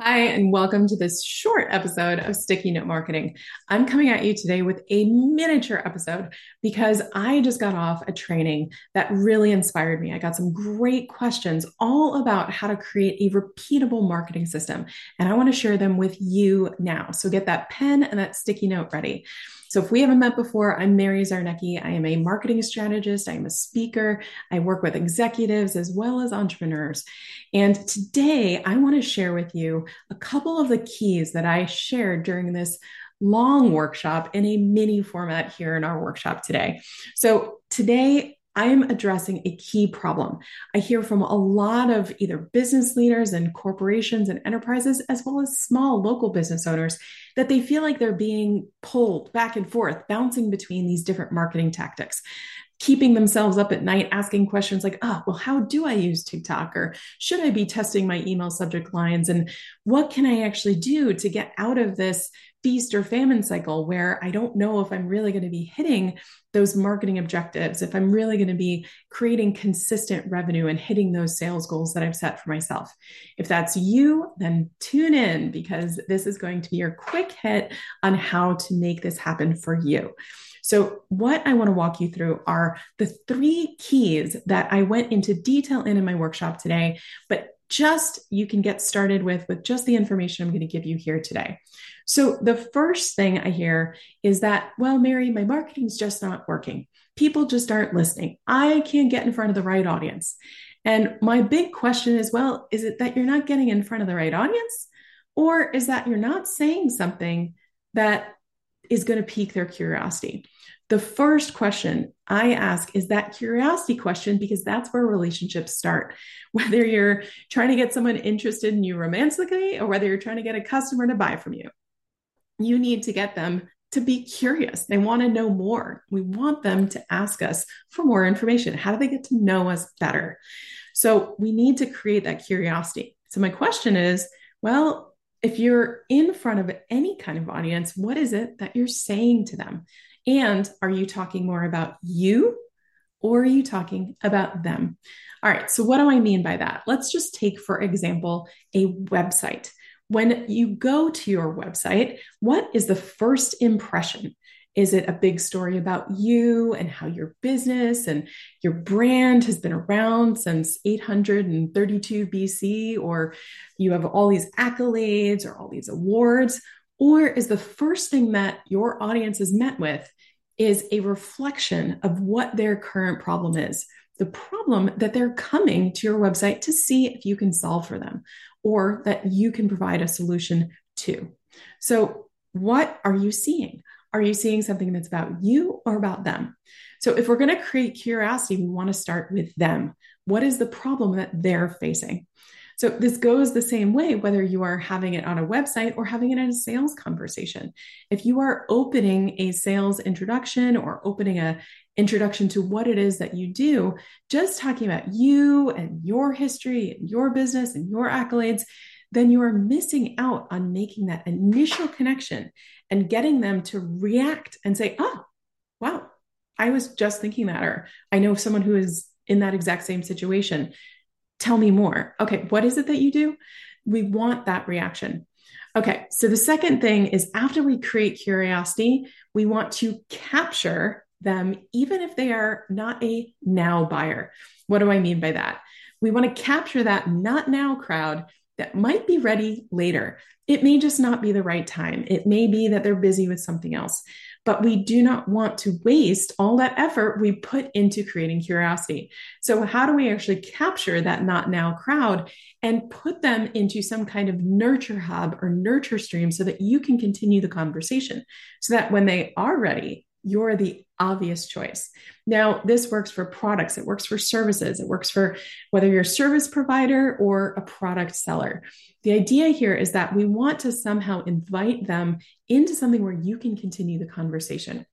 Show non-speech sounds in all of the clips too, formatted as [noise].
Hi, and welcome to this short episode of Sticky Note Marketing. I'm coming at you today with a miniature episode because I just got off a training that really inspired me. I got some great questions all about how to create a repeatable marketing system, and I want to share them with you now. So get that pen and that sticky note ready. So, if we haven't met before, I'm Mary Zarnecki. I am a marketing strategist, I am a speaker, I work with executives as well as entrepreneurs. And today, I want to share with you a couple of the keys that I shared during this long workshop in a mini format here in our workshop today. So, today, I am addressing a key problem. I hear from a lot of either business leaders and corporations and enterprises, as well as small local business owners, that they feel like they're being pulled back and forth, bouncing between these different marketing tactics keeping themselves up at night asking questions like, oh, well, how do I use TikTok? Or should I be testing my email subject lines? And what can I actually do to get out of this feast or famine cycle where I don't know if I'm really going to be hitting those marketing objectives, if I'm really going to be creating consistent revenue and hitting those sales goals that I've set for myself. If that's you, then tune in because this is going to be your quick hit on how to make this happen for you. So, what I want to walk you through are the three keys that I went into detail in in my workshop today, but just you can get started with with just the information I'm going to give you here today. So the first thing I hear is that, well, Mary, my marketing's just not working. People just aren't listening. I can't get in front of the right audience. And my big question is, well, is it that you're not getting in front of the right audience? Or is that you're not saying something that is going to pique their curiosity? The first question I ask is that curiosity question because that's where relationships start. [laughs] Whether you're trying to get someone interested in you romantically or whether you're trying to get a customer to buy from you, you need to get them to be curious. They want to know more. We want them to ask us for more information. How do they get to know us better? So we need to create that curiosity. So, my question is well, if you're in front of any kind of audience, what is it that you're saying to them? And are you talking more about you or are you talking about them? All right, so what do I mean by that? Let's just take, for example, a website. When you go to your website, what is the first impression? Is it a big story about you and how your business and your brand has been around since 832 BC, or you have all these accolades or all these awards? Or is the first thing that your audience is met with is a reflection of what their current problem is, the problem that they're coming to your website to see if you can solve for them or that you can provide a solution to. So, what are you seeing? Are you seeing something that's about you or about them? So, if we're going to create curiosity, we want to start with them. What is the problem that they're facing? So this goes the same way, whether you are having it on a website or having it in a sales conversation. If you are opening a sales introduction or opening a introduction to what it is that you do, just talking about you and your history and your business and your accolades, then you are missing out on making that initial connection and getting them to react and say, oh, wow, I was just thinking that, or I know someone who is in that exact same situation tell me more. Okay, what is it that you do? We want that reaction. Okay, so the second thing is after we create curiosity, we want to capture them even if they are not a now buyer. What do I mean by that? We want to capture that not now crowd that might be ready later. It may just not be the right time. It may be that they're busy with something else but we do not want to waste all that effort we put into creating curiosity. So, how do we actually capture that not now crowd and put them into some kind of nurture hub or nurture stream so that you can continue the conversation so that when they are ready, you're the obvious choice. Now, this works for products, it works for services, it works for whether you're a service provider or a product seller. The idea here is that we want to somehow invite them into something where you can continue the conversation.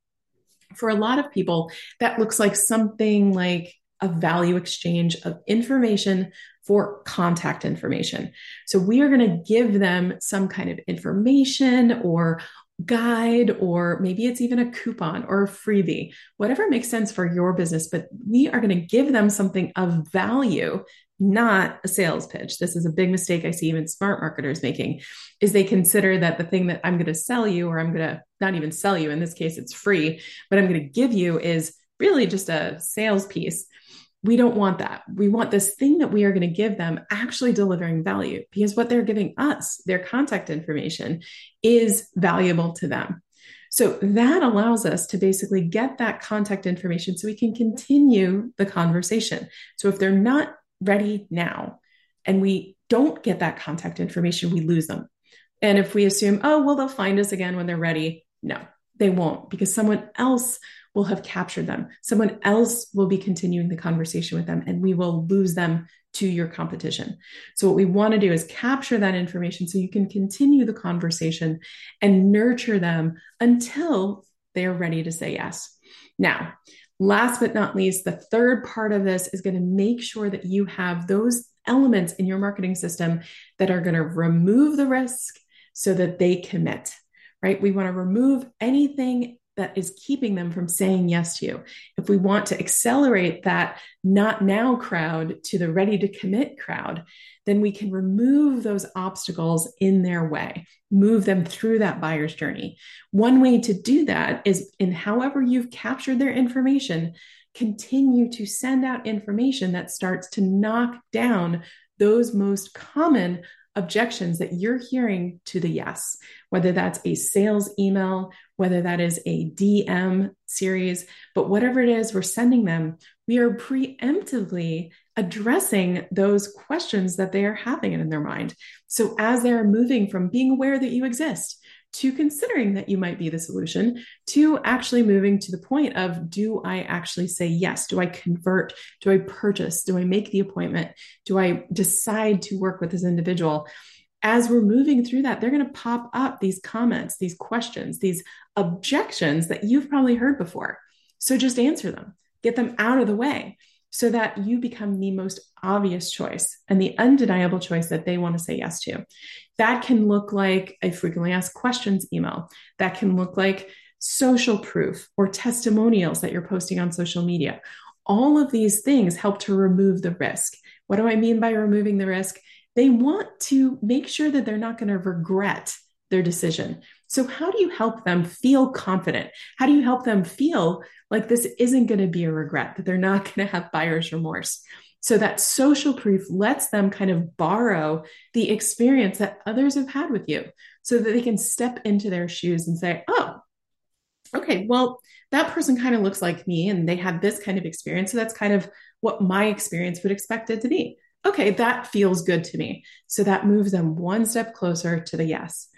For a lot of people, that looks like something like a value exchange of information for contact information. So we are going to give them some kind of information or guide, or maybe it's even a coupon or a freebie, whatever makes sense for your business. But we are going to give them something of value not a sales pitch. This is a big mistake I see even smart marketers making is they consider that the thing that I'm going to sell you or I'm going to not even sell you in this case it's free, but I'm going to give you is really just a sales piece. We don't want that. We want this thing that we are going to give them actually delivering value because what they're giving us, their contact information, is valuable to them. So that allows us to basically get that contact information so we can continue the conversation. So if they're not ready now and we don't get that contact information, we lose them. And if we assume, oh, well, they'll find us again when they're ready, no, they won't because someone else will have captured them. Someone else will be continuing the conversation with them, and we will lose them to your competition. So, what we want to do is capture that information so you can continue the conversation and nurture them until they are ready to say yes. Now, last but not least, the third part of this is going to make sure that you have those elements in your marketing system that are going to remove the risk so that they commit, right? We want to remove anything that is keeping them from saying yes to you. If we want to accelerate that not now crowd to the ready to commit crowd, then we can remove those obstacles in their way, move them through that buyer's journey. One way to do that is in however you've captured their information, continue to send out information that starts to knock down those most common objections that you're hearing to the yes, whether that's a sales email, whether that is a DM series, but whatever it is we're sending them, we are preemptively addressing those questions that they are having in their mind. So as they're moving from being aware that you exist to considering that you might be the solution to actually moving to the point of do I actually say yes? Do I convert? Do I purchase? Do I make the appointment? Do I decide to work with this individual? As we're moving through that, they're going to pop up these comments, these questions, these objections that you've probably heard before. So just answer them, get them out of the way so that you become the most obvious choice and the undeniable choice that they want to say yes to. That can look like a frequently asked questions email. That can look like social proof or testimonials that you're posting on social media. All of these things help to remove the risk. What do I mean by removing the risk? They want to make sure that they're not going to regret their decision. So, how do you help them feel confident? How do you help them feel like this isn't going to be a regret, that they're not [laughs] going to have buyer's remorse? So, that social proof lets them kind of borrow the experience that others have had with you so that they can step into their shoes and say, oh, okay, well, that person kind of looks like me and they had this kind of experience. So, that's kind of what my experience would expect it to be. Okay, that feels good to me. So, that moves them one step closer to the yes.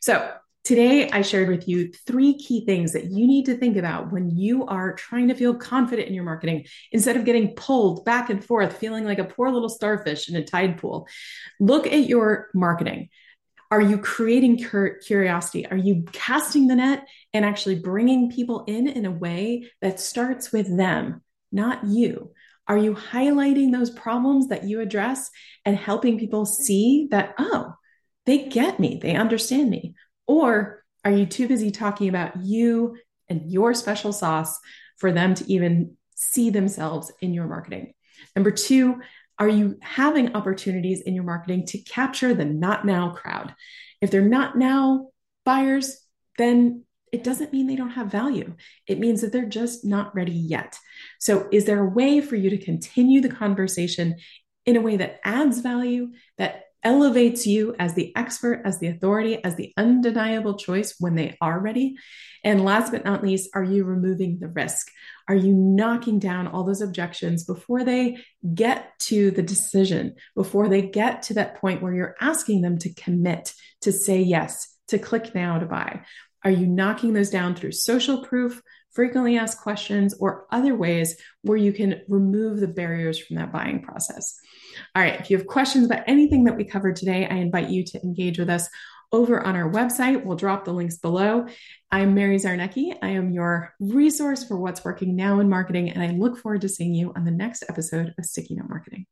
So, Today, I shared with you three key things that you need to think about when you are trying to feel confident in your marketing instead of getting pulled back and forth, feeling like a poor little starfish in a tide pool. Look at your marketing. Are you creating cur- curiosity? Are you casting the net and actually bringing people in in a way that starts with them, not you? Are you highlighting those problems that you address and helping people see that, oh, they get me, they understand me? Or are you too busy talking about you and your special sauce for them to even see themselves in your marketing? Number two, are you having opportunities in your marketing to capture the not now crowd? If they're not now buyers, then it doesn't mean they don't have value. It means that they're just not ready yet. So, is there a way for you to continue the conversation in a way that adds value, that elevates you as the expert, as the authority, as the undeniable choice when they are ready? And last but not least, are you removing the risk? Are you knocking down all those objections before they get to the decision, before they get to that point where you're asking them to commit, to say yes, to click now to buy? Are you knocking those down through social proof, frequently asked questions, or other ways where you can remove the barriers from that buying process? All right, if you have questions about anything that we covered today, I invite you to engage with us over on our website. We'll drop the links below. I'm Mary Zarnecki. I am your resource for what's working now in marketing, and I look forward to seeing you on the next episode of Sticky Note Marketing.